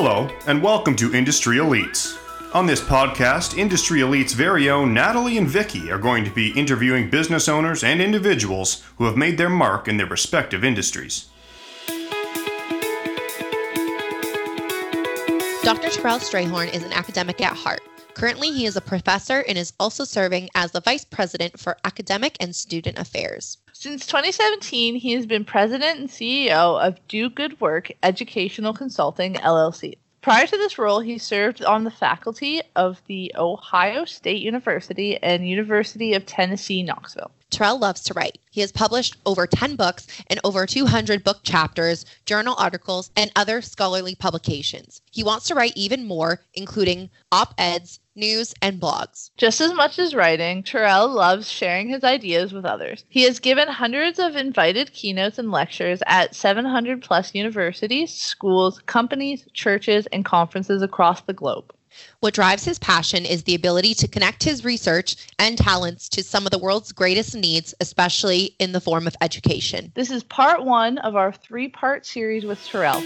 Hello, and welcome to Industry Elites. On this podcast, Industry Elite's very own Natalie and Vicky are going to be interviewing business owners and individuals who have made their mark in their respective industries. Dr. Terrell Strayhorn is an academic at heart. Currently, he is a professor and is also serving as the vice president for academic and student affairs. Since 2017, he has been president and CEO of Do Good Work Educational Consulting, LLC. Prior to this role, he served on the faculty of the Ohio State University and University of Tennessee, Knoxville. Terrell loves to write. He has published over 10 books and over 200 book chapters, journal articles, and other scholarly publications. He wants to write even more, including op eds, news, and blogs. Just as much as writing, Terrell loves sharing his ideas with others. He has given hundreds of invited keynotes and lectures at 700 plus universities, schools, companies, churches, and conferences across the globe. What drives his passion is the ability to connect his research and talents to some of the world's greatest needs, especially in the form of education. This is part one of our three part series with Terrell.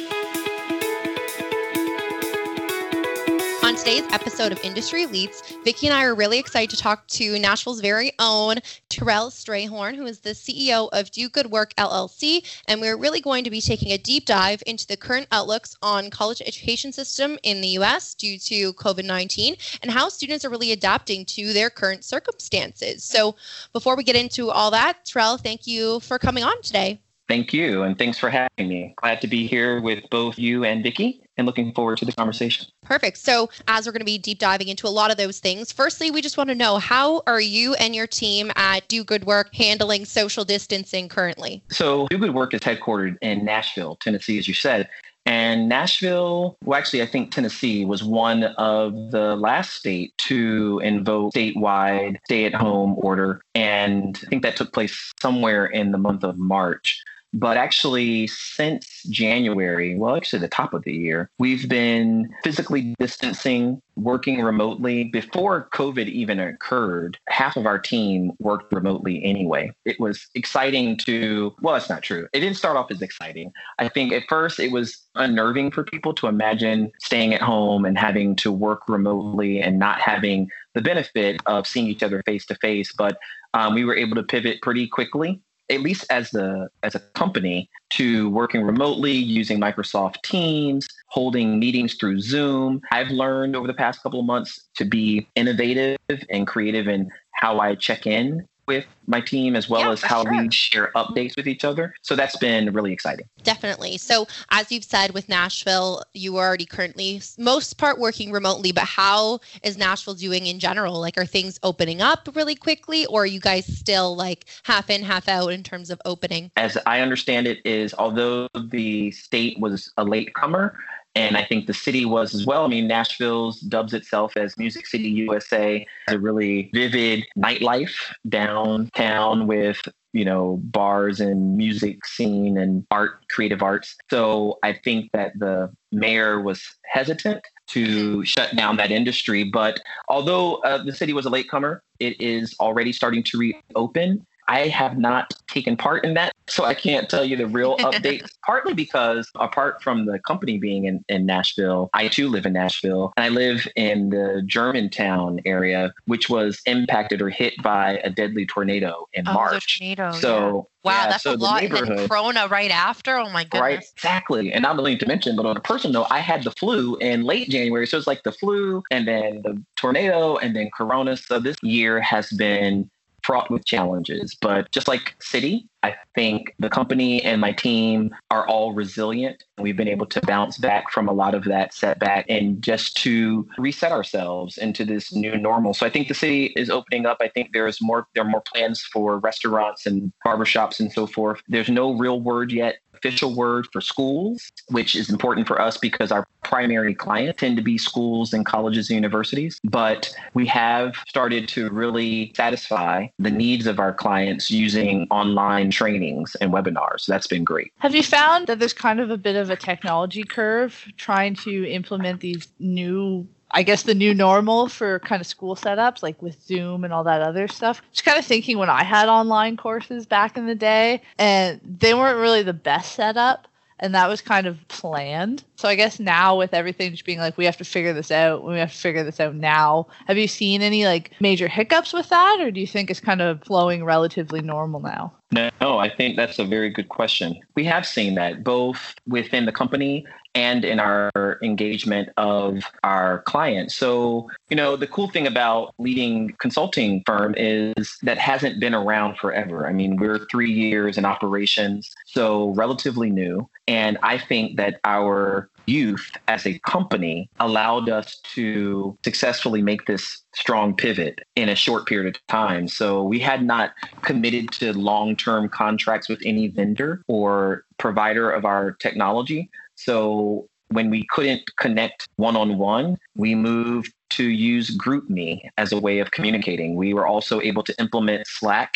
On today's episode of Industry Elites, Vicki and I are really excited to talk to Nashville's very own Terrell Strayhorn, who is the CEO of Do Good Work LLC. And we're really going to be taking a deep dive into the current outlooks on college education system in the US due to COVID-19 and how students are really adapting to their current circumstances. So before we get into all that, Terrell, thank you for coming on today. Thank you, and thanks for having me. Glad to be here with both you and Vicki and looking forward to the conversation. Perfect. So, as we're going to be deep diving into a lot of those things, firstly, we just want to know how are you and your team at Do Good Work handling social distancing currently? So, Do Good Work is headquartered in Nashville, Tennessee, as you said. And Nashville, well, actually, I think Tennessee was one of the last state to invoke statewide stay at home order. And I think that took place somewhere in the month of March. But actually, since January, well, actually, the top of the year, we've been physically distancing, working remotely. Before COVID even occurred, half of our team worked remotely anyway. It was exciting to, well, it's not true. It didn't start off as exciting. I think at first it was unnerving for people to imagine staying at home and having to work remotely and not having the benefit of seeing each other face to face. But um, we were able to pivot pretty quickly at least as a as a company to working remotely using Microsoft Teams, holding meetings through Zoom. I've learned over the past couple of months to be innovative and creative in how I check in with my team as well yeah, as how sure. we share updates with each other. So that's been really exciting. Definitely. So as you've said with Nashville, you are already currently most part working remotely, but how is Nashville doing in general? Like are things opening up really quickly or are you guys still like half in, half out in terms of opening? As I understand it is although the state was a late comer, and I think the city was as well. I mean, Nashville's dubs itself as Music City USA, It's a really vivid nightlife downtown with you know bars and music scene and art creative arts. So i think that the mayor was hesitant to shut down that industry. But although uh, the city was a latecomer it is already starting to reopen I have not taken part in that, so I can't tell you the real updates. partly because, apart from the company being in, in Nashville, I too live in Nashville, and I live in the Germantown area, which was impacted or hit by a deadly tornado in oh, March. tornado, so yeah. Wow, yeah, that's so a lot. And then Corona right after. Oh my goodness. Right, exactly. And not only to mention, but on a personal note, I had the flu in late January. So it's like the flu and then the tornado and then Corona. So this year has been fraught with challenges. But just like City, I think the company and my team are all resilient. We've been able to bounce back from a lot of that setback and just to reset ourselves into this new normal. So I think the city is opening up. I think there's more there are more plans for restaurants and barbershops and so forth. There's no real word yet official word for schools, which is important for us because our primary client tend to be schools and colleges and universities. But we have started to really satisfy the needs of our clients using online trainings and webinars. So that's been great. Have you found that there's kind of a bit of a technology curve trying to implement these new I guess the new normal for kind of school setups, like with Zoom and all that other stuff. Just kind of thinking when I had online courses back in the day, and they weren't really the best setup. and that was kind of planned. So I guess now with everything just being like we have to figure this out, we have to figure this out now. Have you seen any like major hiccups with that or do you think it's kind of flowing relatively normal now? No, I think that's a very good question. We have seen that both within the company and in our engagement of our clients. So, you know, the cool thing about leading consulting firm is that hasn't been around forever. I mean, we're 3 years in operations, so relatively new, and I think that our youth as a company allowed us to successfully make this strong pivot in a short period of time. So we had not committed to long term contracts with any vendor or provider of our technology. So when we couldn't connect one on one, we moved to use GroupMe as a way of communicating. We were also able to implement Slack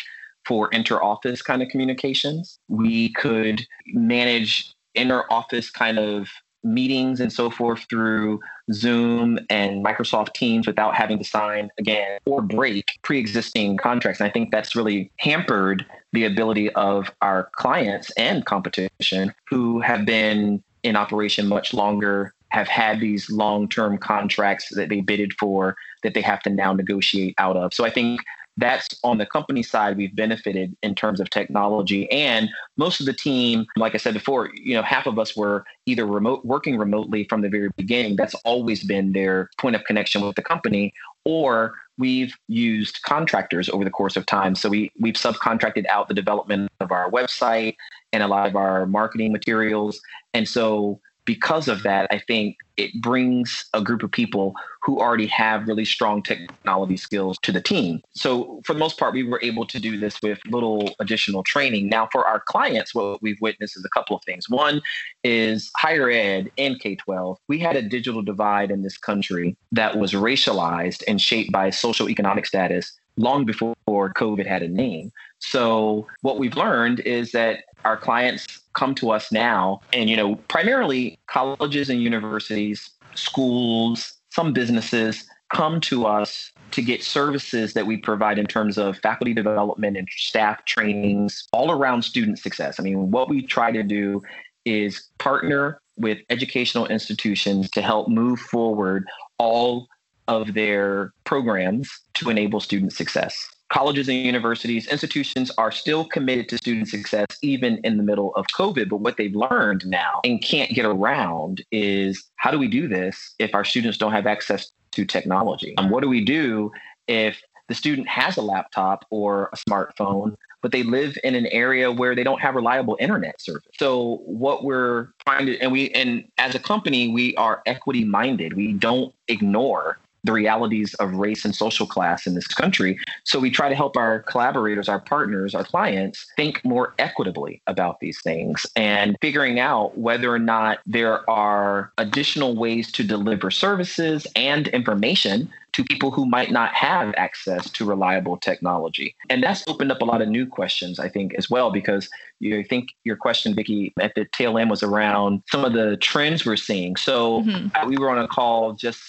for inter office kind of communications. We could manage inter office kind of meetings and so forth through Zoom and Microsoft Teams without having to sign again or break pre existing contracts. And I think that's really hampered the ability of our clients and competition who have been in operation much longer, have had these long term contracts that they bidded for that they have to now negotiate out of. So I think that's on the company side we've benefited in terms of technology. And most of the team like i said before you know half of us were either remote working remotely from the very beginning. That's always been their point of connection with the company. Or we've used contractors over the course of time. So we we've subcontracted out the development of our website and a lot of our marketing materials. And so because of that, I think it brings a group of people who already have really strong technology skills to the team. So, for the most part, we were able to do this with little additional training. Now, for our clients, what we've witnessed is a couple of things. One is higher ed and K 12. We had a digital divide in this country that was racialized and shaped by social economic status long before COVID had a name. So, what we've learned is that our clients come to us now. And you know primarily colleges and universities schools some businesses come to us to get services that we provide in terms of faculty development and staff trainings all around student success. I mean what we try to do is partner with educational institutions to help move forward all of their programs to enable student success colleges and universities, institutions are still committed to student success even in the middle of COVID. But what they've learned now and can't get around is how do we do this if our students don't have access to technology? And what do we do if the student has a laptop or a smartphone, but they live in an area where they don't have reliable internet service. So what we're trying to and we and as a company, we are equity minded. We don't ignore the realities of race and social class in this country. So we try to help our collaborators, our partners, our clients think more equitably about these things and figuring out whether or not there are additional ways to deliver services and information to people who might not have access to reliable technology. And that's opened up a lot of new questions, I think, as well, because you think your question, Vicki, at the tail end was around some of the trends we're seeing. So mm-hmm. we were on a call just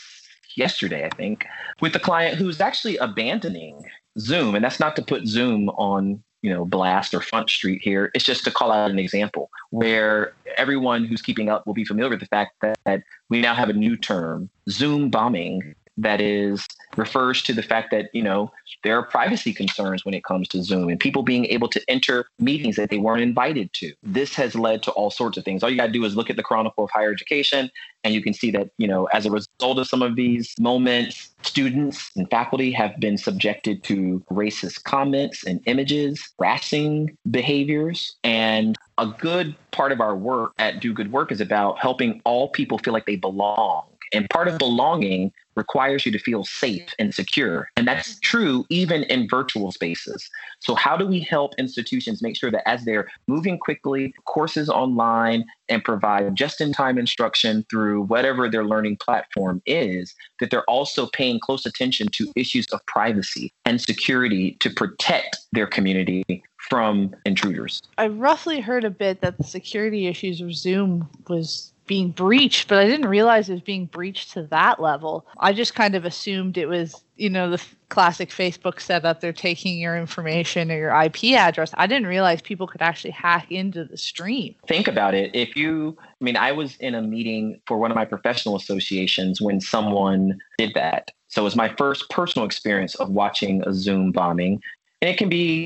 yesterday, I think, with a client who's actually abandoning Zoom. And that's not to put Zoom on you know blast or front street here it's just to call out an example where everyone who's keeping up will be familiar with the fact that, that we now have a new term zoom bombing that is refers to the fact that you know there are privacy concerns when it comes to zoom and people being able to enter meetings that they weren't invited to. This has led to all sorts of things. All you got to do is look at the chronicle of higher education and you can see that you know as a result of some of these moments students and faculty have been subjected to racist comments and images harassing behaviors. And a good part of our work at do good work is about helping all people feel like they belong and part of belonging requires you to feel safe and secure. And that's mm-hmm. true even in virtual spaces. So, how do we help institutions make sure that as they're moving quickly, courses online, and provide just in time instruction through whatever their learning platform is, that they're also paying close attention to issues of privacy and security to protect their community from intruders? I roughly heard a bit that the security issues of Zoom was being breached, but I didn't realize it was being breached to that level. I just kind of assumed it was, you know, the classic Facebook setup. They're taking your information or your IP address. I didn't realize people could actually hack into the stream. Think about it. If you, I mean, I was in a meeting for one of my professional associations when someone did that. So it was my first personal experience of watching a Zoom bombing. And it can be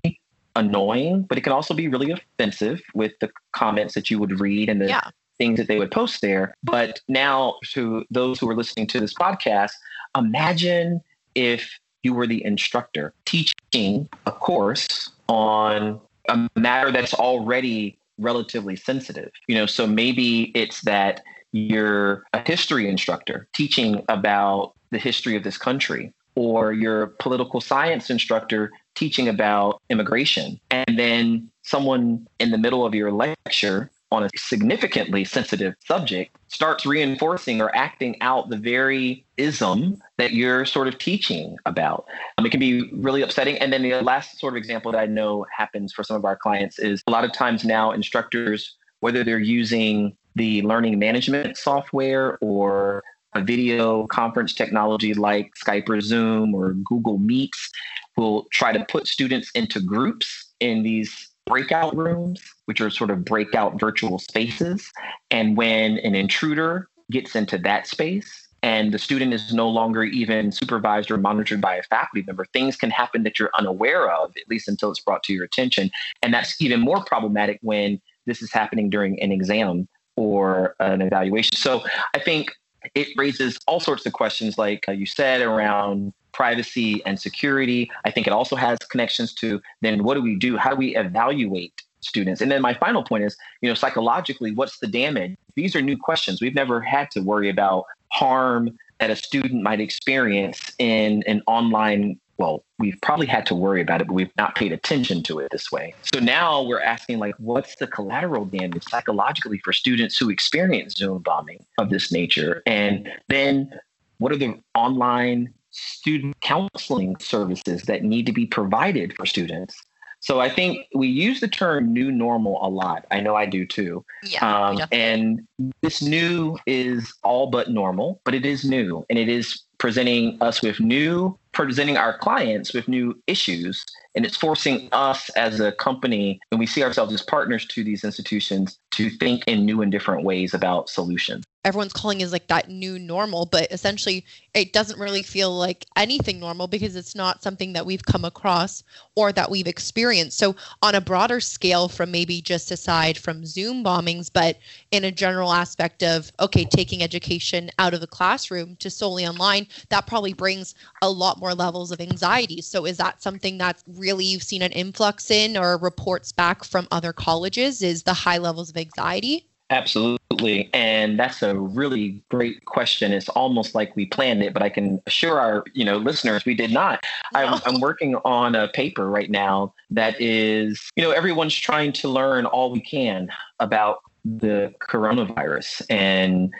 annoying, but it can also be really offensive with the comments that you would read and the Yeah. Things that they would post there. But now, to those who are listening to this podcast, imagine if you were the instructor teaching a course on a matter that's already relatively sensitive. You know, so maybe it's that you're a history instructor teaching about the history of this country, or you're a political science instructor teaching about immigration. And then someone in the middle of your lecture on a significantly sensitive subject starts reinforcing or acting out the very ism that you're sort of teaching about. Um, it can be really upsetting. And then the last sort of example that I know happens for some of our clients is a lot of times now instructors, whether they're using the learning management software or a video conference technology like Skype or Zoom or Google Meets, will try to put students into groups in these breakout rooms, which are sort of breakout virtual spaces. And when an intruder gets into that space and the student is no longer even supervised or monitored by a faculty member, things can happen that you're unaware of, at least until it's brought to your attention. And that's even more problematic when this is happening during an exam or an evaluation. So I think it raises all sorts of questions, like uh, you said, around privacy and security. I think it also has connections to then what do we do? How do we evaluate students? And then my final point is, you know, psychologically, what's the damage? These are new questions. We've never had to worry about harm that a student might experience in an online well, we've probably had to worry about it, but we've not paid attention to it this way. So now we're asking, like, what's the collateral damage psychologically for students who experience Zoom bombing of this nature? And then what are the online student counseling services that need to be provided for students? So I think we use the term new normal a lot. I know I do too. Yeah. Um, and this new is all but normal, but it is new and it is presenting us with new, presenting our clients with new issues. And it's forcing us as a company, and we see ourselves as partners to these institutions, to think in new and different ways about solutions. everyone's calling is like that new normal, but essentially it doesn't really feel like anything normal because it's not something that we've come across or that we've experienced. So, on a broader scale, from maybe just aside from Zoom bombings, but in a general aspect of, okay, taking education out of the classroom to solely online, that probably brings a lot more levels of anxiety. So, is that something that's really you've seen an influx in or reports back from other colleges? Is the high levels of anxiety? Absolutely. And that's a really great question. It's almost like we planned it, but I can assure our, you know, listeners we did not. I'm, I'm working on a paper right now that is, you know, everyone's trying to learn all we can about the coronavirus and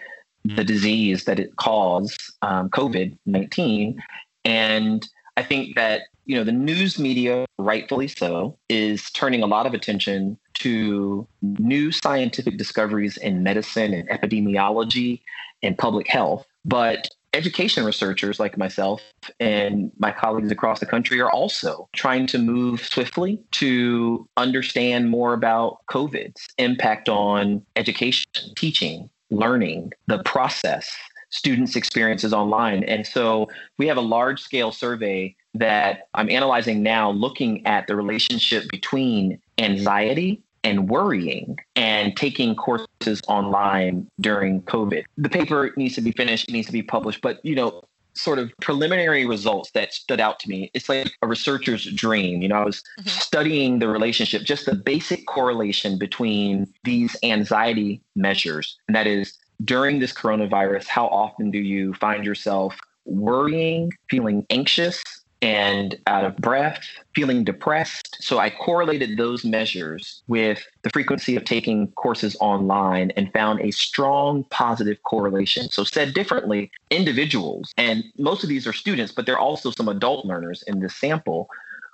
the disease that it caused, um, COVID 19. And I think that, you know, the news media, rightfully so, is turning a lot of attention to new scientific discoveries in medicine and epidemiology and public health. But education researchers like myself and my colleagues across the country are also trying to move swiftly to understand more about COVID's impact on education, teaching, learning, the process, students' experiences online. And so we have a large scale survey that I'm analyzing now, looking at the relationship between anxiety and worrying and taking courses online during COVID. The paper needs to be finished, it needs to be published, but you know, sort of preliminary results that stood out to me. It's like a researcher's dream. You know, I was Mhm. studying the relationship, just the basic correlation between these anxiety measures. And that is during this coronavirus, how often do you find yourself worrying, feeling anxious, and out of breath, feeling depressed. So I correlated those measures with the frequency of taking courses online and found a strong positive correlation. So, said differently, individuals, and most of these are students, but there are also some adult learners in this sample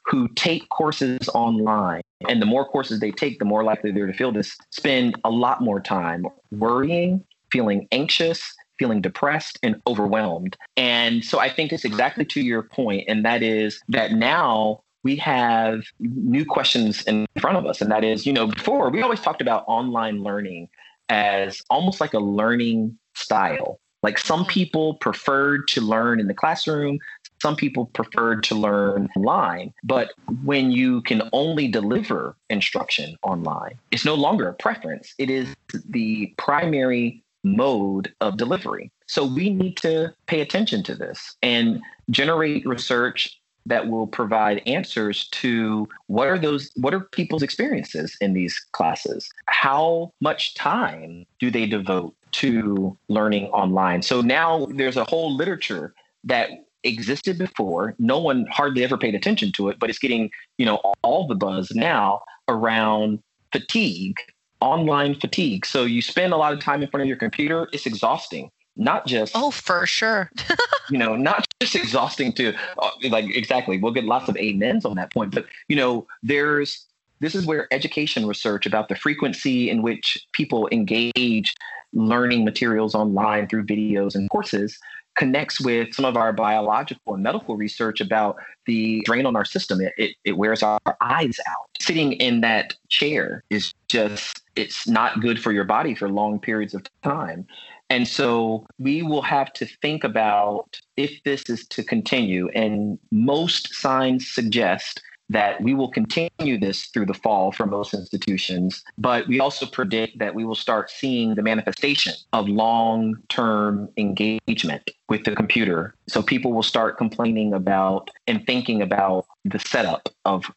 who take courses online. And the more courses they take, the more likely they're to feel this, spend a lot more time worrying feeling anxious, feeling depressed and overwhelmed. And so I think it's exactly to your point, and that is that now we have new questions in front of us. And that is, you know, before we always talked about online learning as almost like a learning style. Like some mm-hmm. people preferred to learn in the classroom, some people preferred to learn online. But when you can only deliver instruction online, it's no longer a preference. It is the primary mode of delivery. So we need to pay attention to this and generate research that will provide answers to what are those what are people's experiences in these classes? How much time do they devote to learning online? So now there's a whole literature that existed before. No one hardly ever paid attention to it but it's getting you know all the buzz now around fatigue online fatigue. So you spend a lot of time in front of your computer. It's exhausting. Not just oh, for sure. you know, not just exhausting to uh, like exactly. We'll get lots of amens on that point, but you know, there's this is where education research about the frequency in which people engage learning materials online through videos and courses connects with some of our biological and medical research about the drain on our system. It, it, it, wears our eyes out. Sitting in that chair is just, it's not good for your body for long periods of time. And so we will have to think about if this is to continue. And most signs suggest that we will continue this through the fall for most institutions, but we also predict that we will start seeing the manifestation of long term engagement with the computer. So people will start complaining about and thinking about the setup of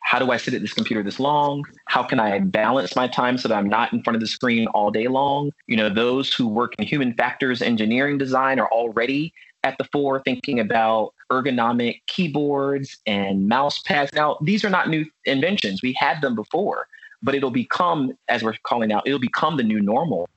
how do I sit at this computer this long? How can I balance my time so that I'm not in front of the screen all day long? You know, those who work in human factors engineering design are already at the fore thinking about ergonomic keyboards and mouse pads. Now, these are not new inventions. We had them before, but it'll become, as we're calling out, it'll become the new normal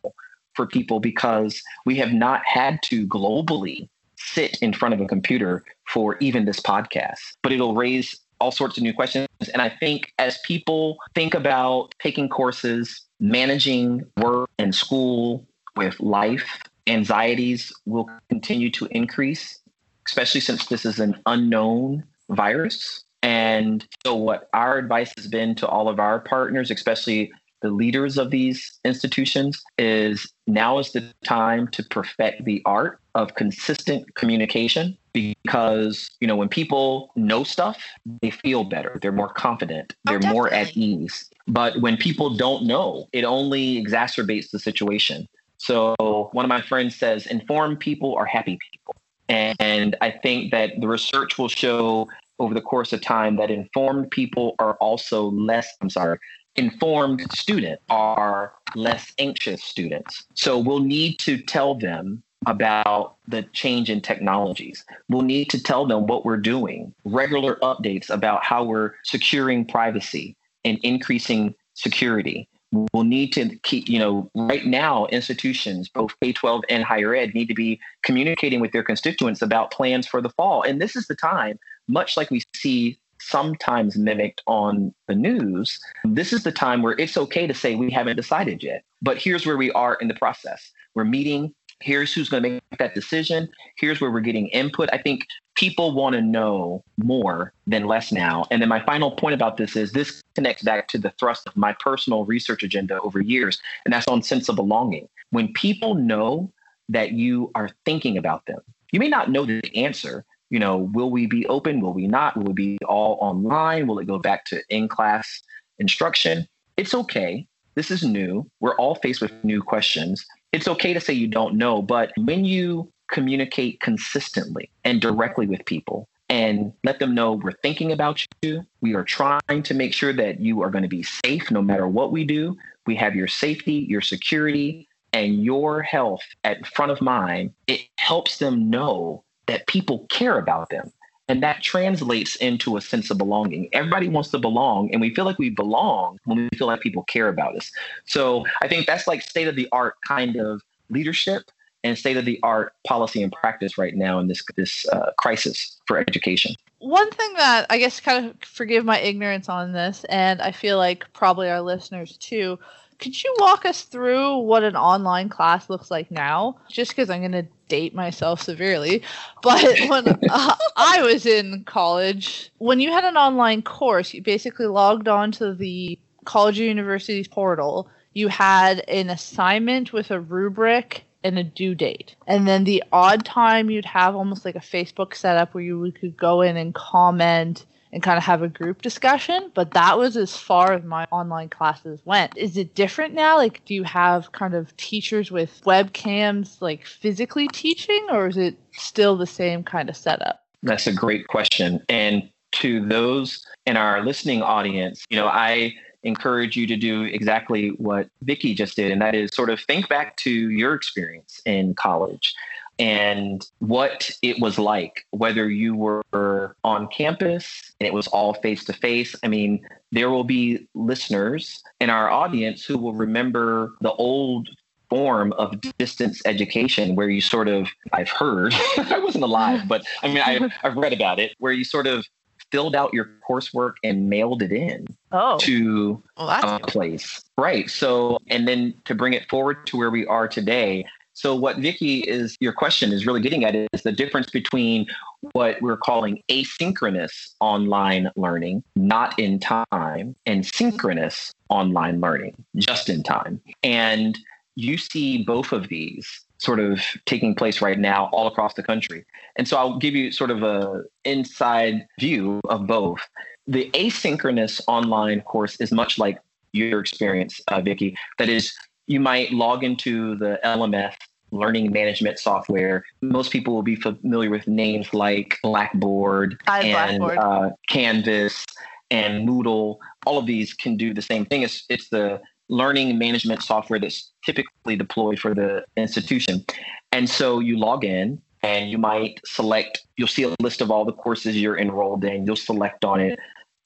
for people because we have not had to globally sit in front of a computer for even this podcast. But it'll raise all sorts of new questions. And I think as people think about taking courses, managing work and school with life, anxieties will continue to increase especially since this is an unknown virus. And so, what our advice has been to all of our partners, especially the leaders of these institutions, is now is the time to perfect the art of consistent communication because you know when people know stuff they feel better. They're more confident. Oh, They're oh, more at ease. But when people don't know it only exacerbates the situation. So one of my friends says informed people are happy people and I think that the research will show over the course of time that informed people are also less, I'm sorry, informed students are less anxious students. So we'll need to tell them about the change in technologies. We'll need to tell them what we're doing, regular updates about how we're securing privacy and increasing security will need to keep, you know, right now, institutions, both K 12 and higher ed, need to be communicating with their constituents about plans for the fall. And this is the time, much like we see sometimes mimicked on the news, this is the time where it's okay to say we haven't decided yet. But here's where we are in the process. We're meeting here's who's going to make that decision. Here's where we're getting input. I think people want to know more than less now. And then my final point about this is this connects back to the thrust of my personal research agenda over years and that's on sense of belonging. When people know that you are thinking about them you may not know the answer. You know will we be open? Will we not? Will we be all online? Will it go back to in class instruction? It's okay. This is new. We're all faced with new questions it's okay to say you don't know, but when you communicate consistently and directly with people and let them know we're thinking about you, we are trying to make sure that you are going to be safe no matter what we do. We have your safety, your security, and your health at front of mind. It helps them know that people care about them. And that translates into a sense of belonging. Everybody wants to belong, and we feel like we belong when we feel like people care about us. So I think that's like state of the art kind of leadership and state of the art policy and practice right now in this this uh, crisis for education. one thing that I guess kind of forgive my ignorance on this, and I feel like probably our listeners too. Could you walk us through what an online class looks like now? Just because I'm going to date myself severely, but when uh, I was in college, when you had an online course, you basically logged on to the college or university's portal. You had an assignment with a rubric and a due date. And then the odd time you'd have almost like a Facebook setup where you could go in and comment and kind of have a group discussion. But that was as far as my online classes went. Is it different now? Like, do you have kind of teachers with webcams, like physically teaching, or is it still the same kind of setup? That's a great question. And to those in our listening audience, you know, I encourage you to do exactly what Vicki just did, and that is sort of think back to your experience in college and what it was like, whether you were on campus and it was all face to face. I mean, there will be listeners in our audience who will remember the old form of distance education where you sort of i've heard i wasn't alive but i mean I've, I've read about it where you sort of filled out your coursework and mailed it in oh. to well, a place. Right. So, and then to bring it forward to where we are today. So, what Vicki is your question is really getting at is the difference between what we're calling asynchronous online learning, not in time, and synchronous online learning, just in time. And you see both of these sort of taking place right now all across the country. And so I'll give you sort of a inside view of both. The asynchronous online course is much like your experience, uh, Vicki. That is, you might log into the LMS learning management software. Most people will be familiar with names like Blackboard and Blackboard. Uh, Canvas and Moodle. All of these can do the same thing. It's, it's the learning management software that's typically deployed for the institution. And so you log in and you might select, you'll see a list of all the courses you're enrolled in. You'll select on it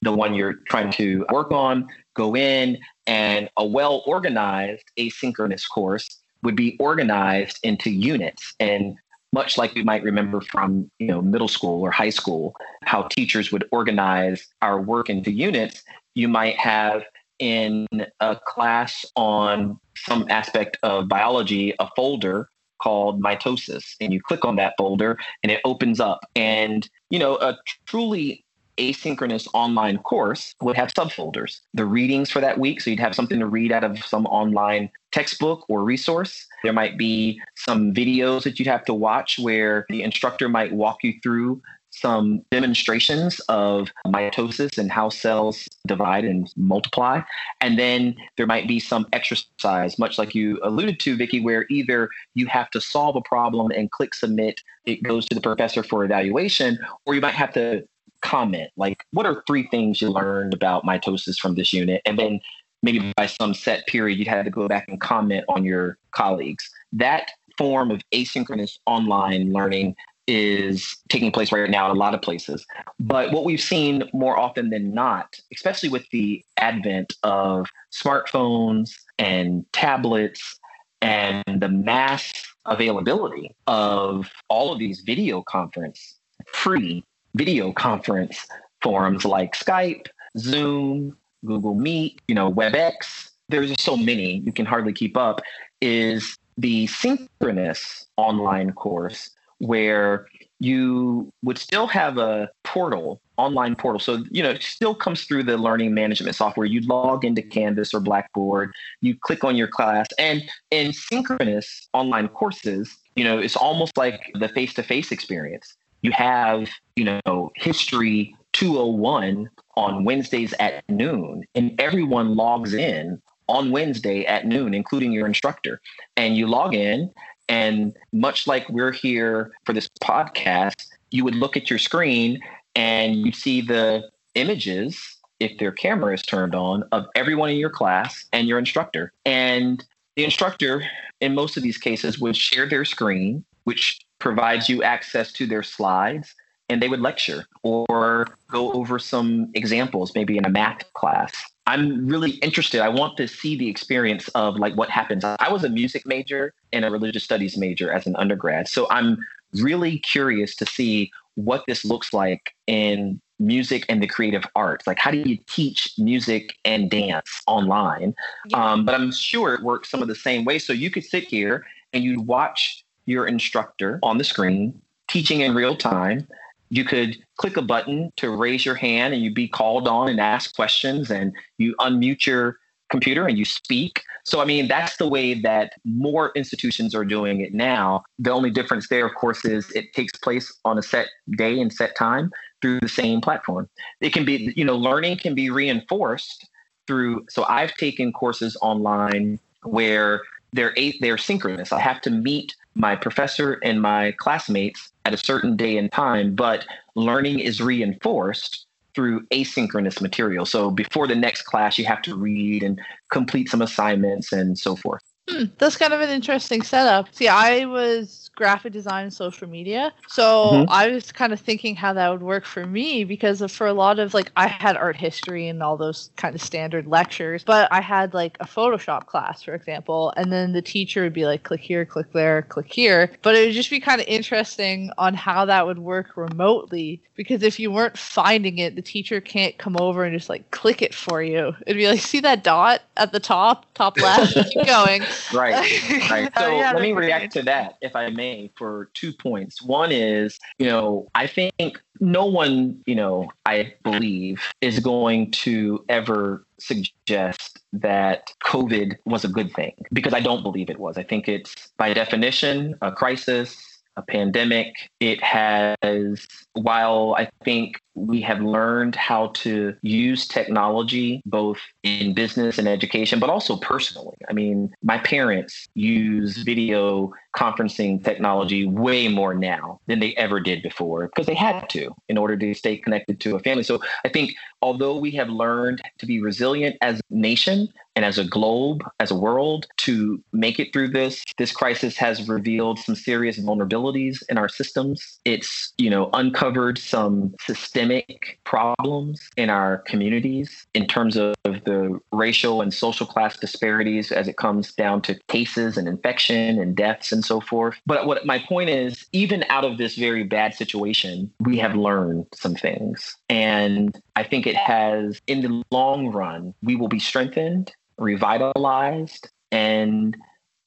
the one you're trying to work on, go in, and a well organized asynchronous course would be organized into units. And much like we might remember from you know middle school or high school how teachers would organize our work into units you might have in a class on some aspect of biology a folder called mitosis and you click on that folder and it opens up and you know a truly asynchronous online course would have subfolders the readings for that week so you'd have something to read out of some online textbook or resource there might be some videos that you'd have to watch where the instructor might walk you through some demonstrations of mitosis and how cells divide and multiply. And then there might be some exercise, much like you alluded to, Vicki, where either you have to solve a problem and click submit, it goes to the professor for evaluation, or you might have to comment, like, what are three things you learned about mitosis from this unit? And then maybe by some set period, you'd have to go back and comment on your colleagues. That form of asynchronous online learning is taking place right now in a lot of places. But what we've seen more often than not, especially with the advent of smartphones and tablets and the mass availability of all of these video conference, free video conference forums like Skype, Zoom, Google Meet, you know, WebEx, there's just so many, you can hardly keep up, is the synchronous online course where you would still have a portal, online portal. So, you know, it still comes through the learning management software. You log into Canvas or Blackboard, you click on your class, and in synchronous online courses, you know, it's almost like the face to face experience. You have, you know, history 201 on Wednesdays at noon, and everyone logs in on Wednesday at noon, including your instructor. And you log in and much like we're here for this podcast, you would look at your screen and you see the images, if their camera is turned on, of everyone in your class and your instructor. And the instructor, in most of these cases, would share their screen, which provides you access to their slides, and they would lecture or go over some examples, maybe in a math class. I'm really interested. I want to see the experience of like what happens. I was a music major and a religious studies major as an undergrad. So I'm really curious to see what this looks like in music and the creative arts. Like, how do you teach music and dance online? Yeah. Um, but I'm sure it works some of the same way. So you could sit here and you'd watch your instructor on the screen teaching in real time. You could click a button to raise your hand and you'd be called on and ask questions, and you unmute your computer and you speak. So, I mean, that's the way that more institutions are doing it now. The only difference there, of course, is it takes place on a set day and set time through the same platform. It can be, you know, learning can be reinforced through. So, I've taken courses online where they're eight, they're synchronous. I have to meet my professor and my classmates at a certain day and time, but learning is reinforced through asynchronous material. So before the next class, you have to read and complete some assignments and so forth. Hmm, that's kind of an interesting setup. See, I was graphic design and social media. So mm-hmm. I was kind of thinking how that would work for me because for a lot of like I had art history and all those kind of standard lectures, but I had like a Photoshop class, for example, and then the teacher would be like, click here, click there, click here. But it would just be kind of interesting on how that would work remotely because if you weren't finding it, the teacher can't come over and just like click it for you. It'd be like, see that dot at the top, top left, keep going. Right. Right. Oh, so yeah, let me react to that, if I may for two points. One is, you know, I think no one, you know, I believe is going to ever suggest that COVID was a good thing because I don't believe it was. I think it's by definition a crisis, a pandemic. It has, while I think we have learned how to use technology both in business and education, but also personally. I mean, my parents use video conferencing technology way more now than they ever did before because they had to in order to stay connected to a family. So I think although we have learned to be resilient as a nation and as a globe, as a world, to make it through this, this crisis has revealed some serious vulnerabilities in our systems. It's, you know, uncovered some systemic problems in our communities in terms of the racial and social class disparities as it comes down to cases and infection and deaths and so forth. But what my point is, even out of this very bad situation, we have learned some things. And I think it has, in the long run, we will be strengthened, revitalized, and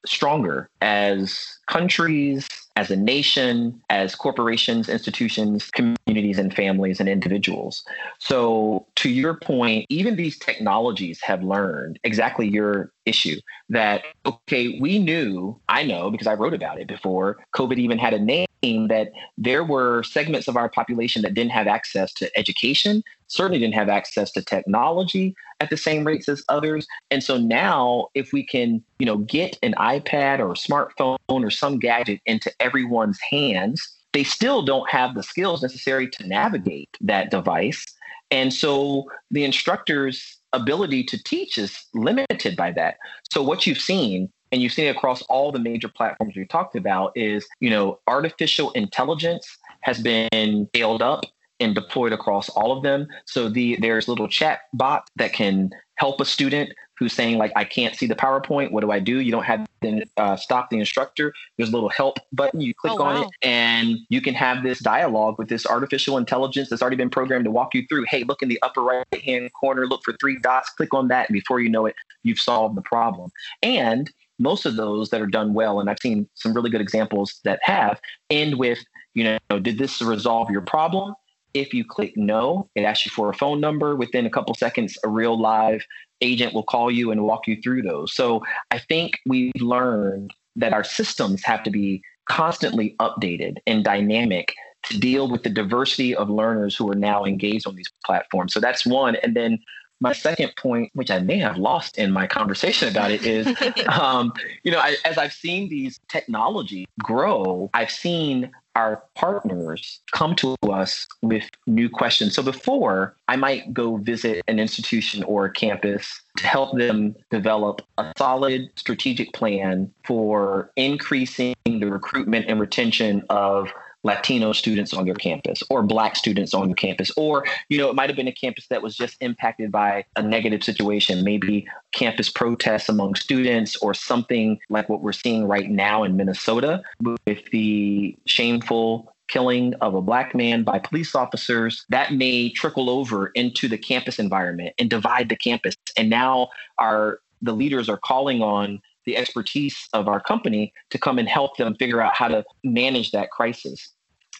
stronger as countries, as a nation, as corporations, institutions, communities, and families and individuals. So, to your point, even these technologies have learned exactly your issue that, okay, we knew, I know because I wrote about it before COVID even had a name, that there were segments of our population that didn't have access to education, certainly didn't have access to technology at the same rates as others. And so now if we can, you know, get an iPad or a smartphone or some gadget into everyone's hands, they still don't have the skills necessary to navigate that device. And so the instructor's ability to teach is limited by that. So what you've seen and you've seen it across all the major platforms we talked about is, you know, artificial intelligence has been scaled up and deployed across all of them. So the there's little chat bot that can help a student who's saying like I can't see the PowerPoint. What do I do? You don't have to uh, stop the instructor. There's a little help button. You click oh, on wow. it, and you can have this dialogue with this artificial intelligence that's already been programmed to walk you through. Hey, look in the upper right hand corner. Look for three dots. Click on that, and before you know it, you've solved the problem. And most of those that are done well, and I've seen some really good examples that have, end with, you know, did this resolve your problem? If you click no, it asks you for a phone number. Within a couple seconds, a real live agent will call you and walk you through those. So I think we've learned that our systems have to be constantly updated and dynamic to deal with the diversity of learners who are now engaged on these platforms. So that's one. And then my second point, which I may have lost in my conversation about it, is um, you know, I, as I've seen these technologies grow, I've seen our partners come to us with new questions. So before, I might go visit an institution or a campus to help them develop a solid strategic plan for increasing the recruitment and retention of Latino students on your campus or Black students on your campus, or you know, it might have been a campus that was just impacted by a negative situation, maybe campus protests among students, or something like what we're seeing right now in Minnesota with the shameful killing of a black man by police officers, that may trickle over into the campus environment and divide the campus. And now our the leaders are calling on the expertise of our company to come and help them figure out how to manage that crisis.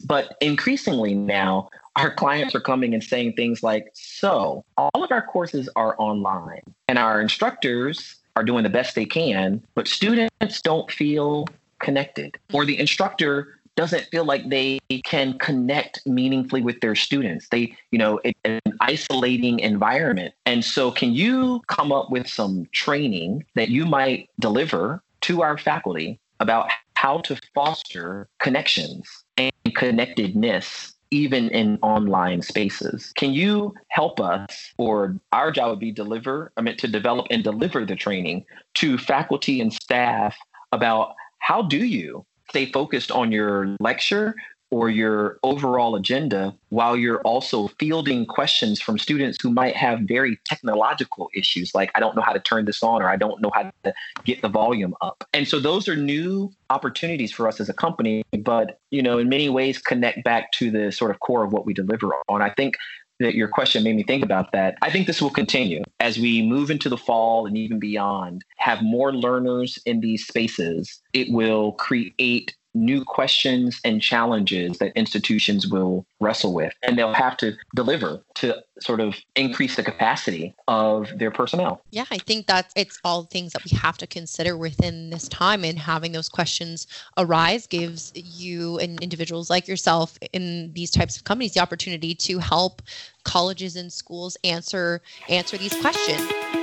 But increasingly now, our clients are coming and saying things like, so all of our courses are online and our instructors are doing the best they can, but students don't feel connected or the instructor doesn't feel like they can connect meaningfully with their students. They, you know, it's an isolating environment. And so, can you come up with some training that you might deliver to our faculty about how to foster connections and connectedness even in online spaces. Can you help us, or our job would be deliver, I mean to develop and deliver the training to faculty and staff about how do you stay focused on your lecture or your overall agenda while you're also fielding questions from students who might have very technological issues like i don't know how to turn this on or i don't know how to get the volume up. And so those are new opportunities for us as a company but you know in many ways connect back to the sort of core of what we deliver on. I think that your question made me think about that. I think this will continue as we move into the fall and even beyond, have more learners in these spaces. It will create new questions and challenges that institutions will wrestle with and they'll have to deliver to sort of increase the capacity of their personnel. Yeah, I think that's it's all things that we have to consider within this time and having those questions arise gives you and individuals like yourself in these types of companies the opportunity to help colleges and schools answer answer these questions.